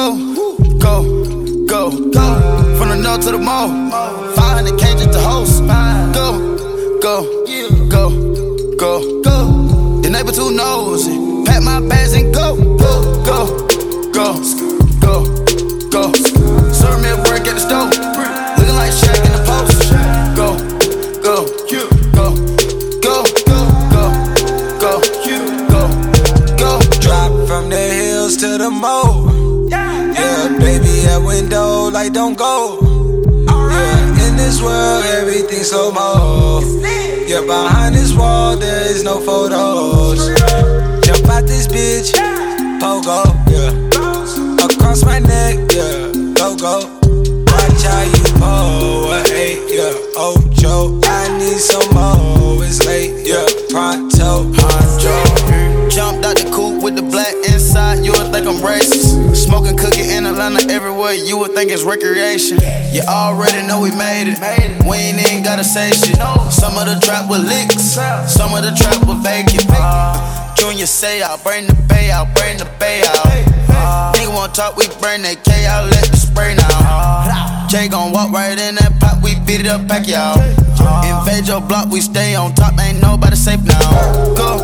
go, go, go, go. From the north to the mall, 500 K just to host. Go, go, go, go, go. The neighbor too nosy. Pack my bags and go, go, go, go, go, go. Serve me a break at the stove. Looking like Shaq in the post. Go, go, go, go, go, go, go, go. Drop from the hills to the moat. Yeah, baby, at window, like don't go. Yeah, in this world, everything's so mo. Yeah, behind this wall, there is no photos. Jump out this bitch, pogo, yeah. Across my neck, yeah, go go. Watch how you pull, hey, yeah, Ojo. I need some more, it's late, yeah, pronto. Joe. Jumped out the coupe with the black inside, you would think I'm racist. Everywhere, you would think it's recreation. You already know we made it. We ain't even gotta say shit. Some of the trap with licks, some of the trap with vacant. Junior say I'll bring the bay out, bring the bay out. Nigga wanna talk, we bring that K out, let the spray now. Jay gon' walk right in that pot, we beat it up, pack y'all. Invade your block, we stay on top, ain't nobody safe now. Go,